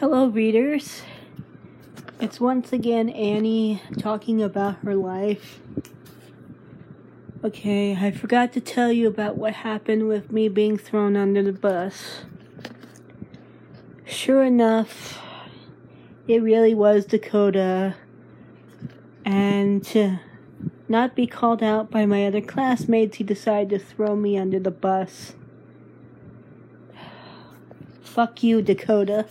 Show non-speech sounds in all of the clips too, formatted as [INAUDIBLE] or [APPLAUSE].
Hello, readers. It's once again Annie talking about her life. Okay, I forgot to tell you about what happened with me being thrown under the bus. Sure enough, it really was Dakota. And to not be called out by my other classmates, he decided to throw me under the bus. [SIGHS] Fuck you, Dakota.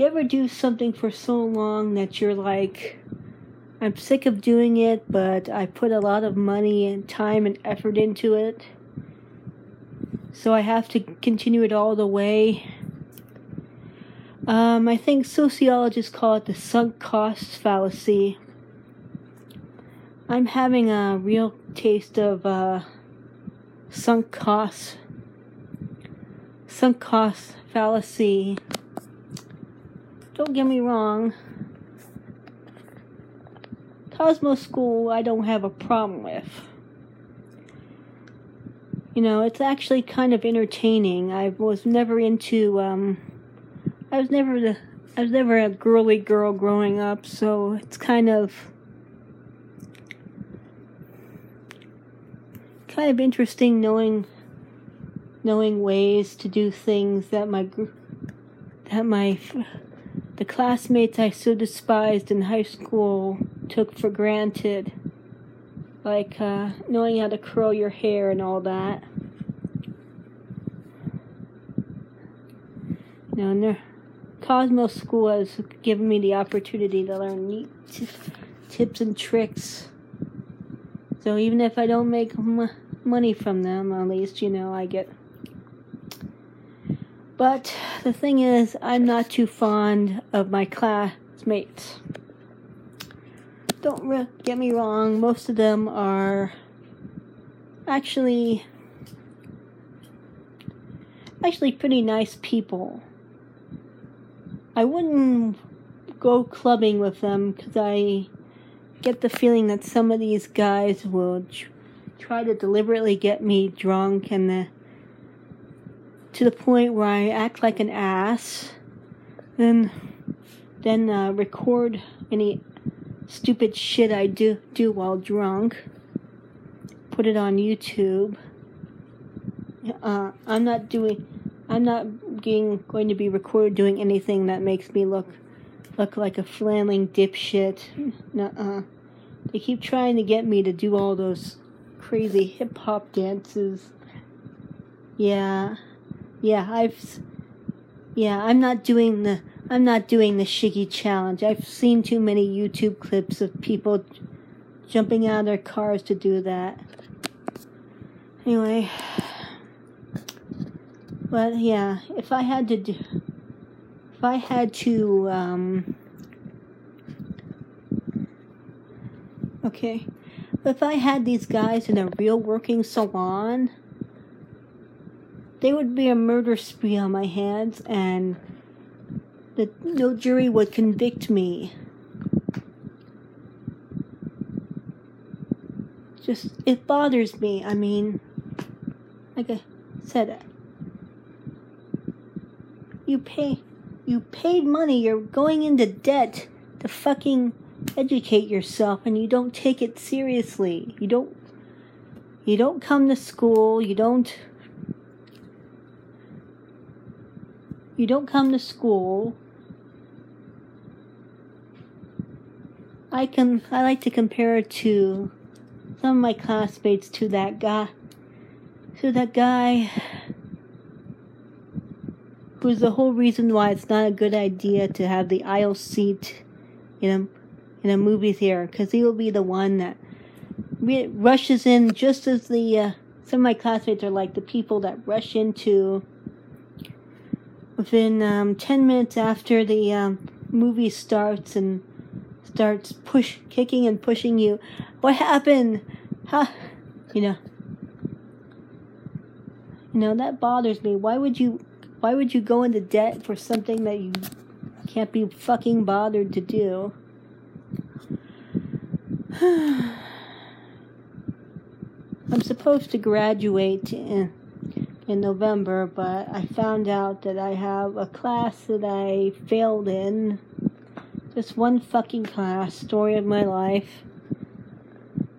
You ever do something for so long that you're like, I'm sick of doing it, but I put a lot of money and time and effort into it, so I have to continue it all the way? Um, I think sociologists call it the sunk cost fallacy. I'm having a real taste of uh, sunk cost, sunk cost fallacy. Don't get me wrong. Cosmo School, I don't have a problem with. You know, it's actually kind of entertaining. I was never into, um, I was never the, I was never a girly girl growing up, so it's kind of, kind of interesting knowing, knowing ways to do things that my, that my the classmates I so despised in high school took for granted, like uh, knowing how to curl your hair and all that. You know, Cosmo School has given me the opportunity to learn neat t- tips and tricks. So even if I don't make m- money from them, at least, you know, I get but the thing is, I'm not too fond of my classmates. Don't re- get me wrong, most of them are actually actually pretty nice people. I wouldn't go clubbing with them because I get the feeling that some of these guys will try to deliberately get me drunk and the to the point where I act like an ass, then then uh, record any stupid shit I do do while drunk, put it on YouTube. Uh, I'm not doing. I'm not being, going to be recorded doing anything that makes me look look like a flailing dipshit. Nuh-uh. They keep trying to get me to do all those crazy hip hop dances. Yeah. Yeah, I've. Yeah, I'm not doing the. I'm not doing the Shiggy challenge. I've seen too many YouTube clips of people jumping out of their cars to do that. Anyway. But yeah, if I had to do. If I had to, um. Okay. If I had these guys in a real working salon, there would be a murder spree on my hands and that no jury would convict me. Just, it bothers me. I mean, like I said, you pay, you paid money, you're going into debt to fucking educate yourself and you don't take it seriously. You don't, you don't come to school, you don't you don't come to school. I can I like to compare it to some of my classmates to that guy to that guy who's the whole reason why it's not a good idea to have the aisle seat in a in a movie theater because he will be the one that rushes in just as the uh, some of my classmates are like the people that rush into within um, 10 minutes after the um, movie starts and starts push kicking and pushing you what happened? Huh you know. You know that bothers me. Why would you why would you go into debt for something that you can't be fucking bothered to do? [SIGHS] I'm supposed to graduate in November, but I found out that I have a class that I failed in. Just one fucking class, story of my life.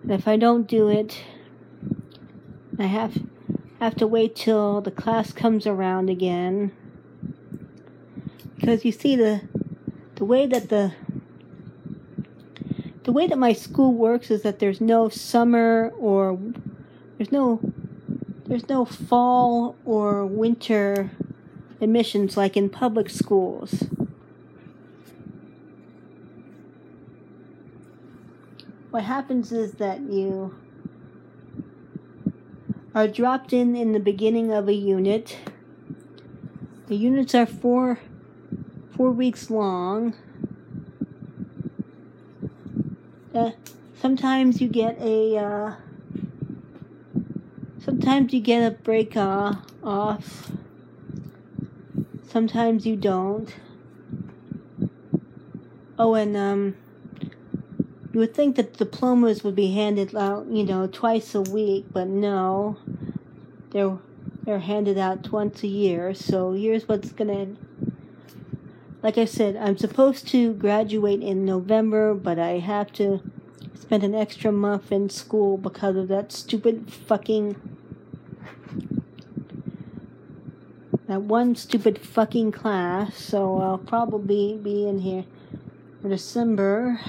And if I don't do it, I have have to wait till the class comes around again. Because you see the the way that the the way that my school works is that there's no summer or there's no there's no fall or winter admissions like in public schools. What happens is that you are dropped in in the beginning of a unit. The units are four four weeks long. Uh, sometimes you get a uh, sometimes you get a break uh, off. Sometimes you don't. Oh, and um, you would think that diplomas would be handed out, you know, twice a week, but no, they're they're handed out once a year. So here's what's gonna like I said, I'm supposed to graduate in November, but I have to spend an extra month in school because of that stupid fucking. That one stupid fucking class, so I'll probably be in here for December.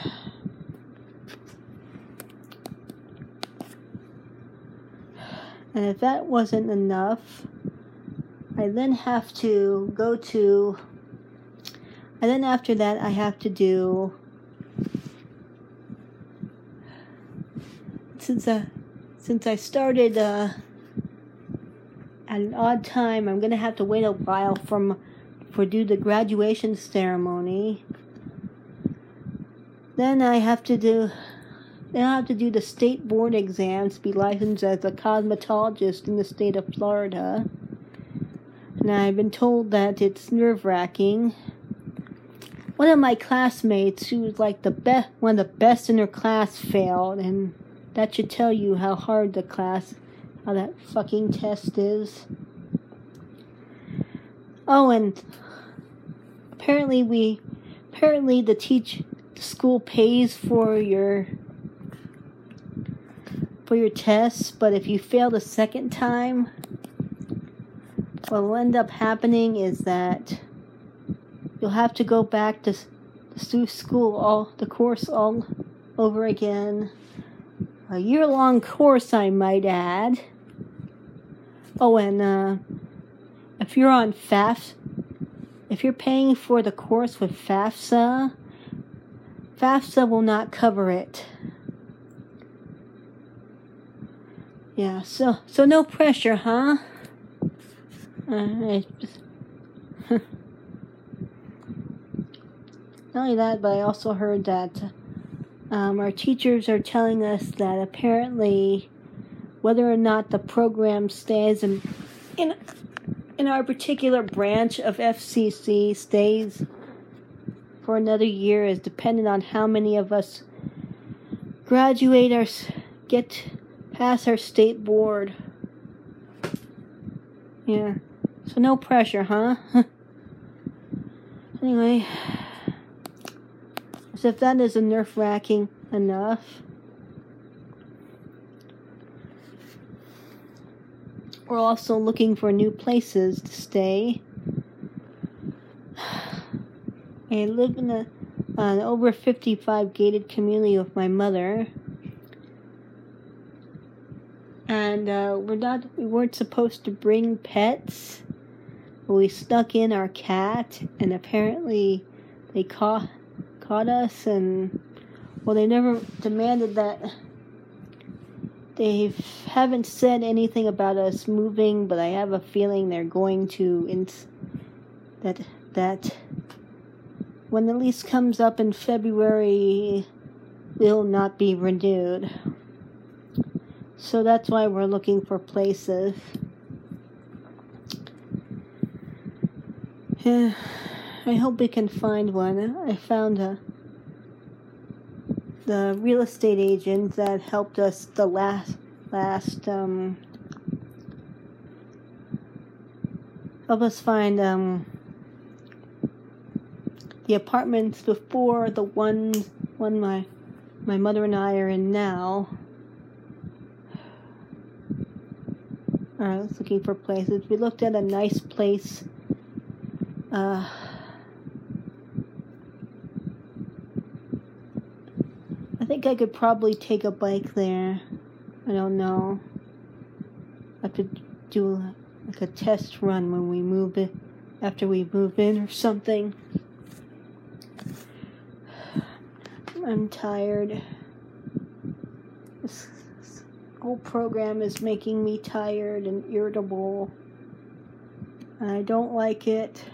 And if that wasn't enough, I then have to go to and then after that, I have to do. Since I, since I started uh, at an odd time, I'm gonna have to wait a while from for do the graduation ceremony. Then I have to do. Then I have to do the state board exams to be licensed as a cosmetologist in the state of Florida. And I've been told that it's nerve wracking one of my classmates who was like the best one of the best in her class failed and that should tell you how hard the class how that fucking test is oh and apparently we apparently the teach the school pays for your for your tests but if you fail the second time what will end up happening is that You'll have to go back to, to school all the course all over again. A year long course, I might add. Oh, and uh, if you're on FAFSA, if you're paying for the course with FAFSA, FAFSA will not cover it. Yeah, so so no pressure, huh? Uh, [LAUGHS] Not only that, but I also heard that um, our teachers are telling us that apparently, whether or not the program stays in in, in our particular branch of FCC stays for another year is dependent on how many of us graduate or get past our state board. Yeah. So no pressure, huh? [LAUGHS] anyway if that isn't nerve wracking enough. We're also looking for new places to stay. [SIGHS] I live in a, an over 55 gated community with my mother. And uh, we're not, we weren't supposed to bring pets. But we stuck in our cat, and apparently they caught us, and well, they never demanded that. They haven't said anything about us moving, but I have a feeling they're going to. That that when the lease comes up in February, will not be renewed. So that's why we're looking for places. [SIGHS] Yeah. I hope we can find one. I found a the real estate agent that helped us the last last um help us find um, the apartments before the one one my my mother and I are in now. Alright, was looking for places. We looked at a nice place. Uh, I think I could probably take a bike there. I don't know. I have to do like a test run when we move it after we move in or something. I'm tired. This, whole program is making me tired and irritable. And I don't like it.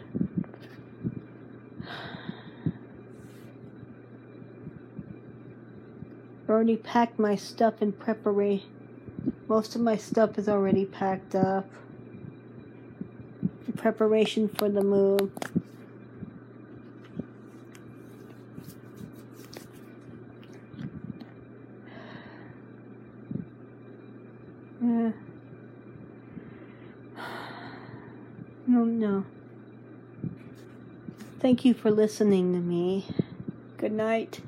I already packed my stuff in preparation. Most of my stuff is already packed up. In preparation for the move. Yeah. [SIGHS] No, don't. Thank you for listening to me. Good night.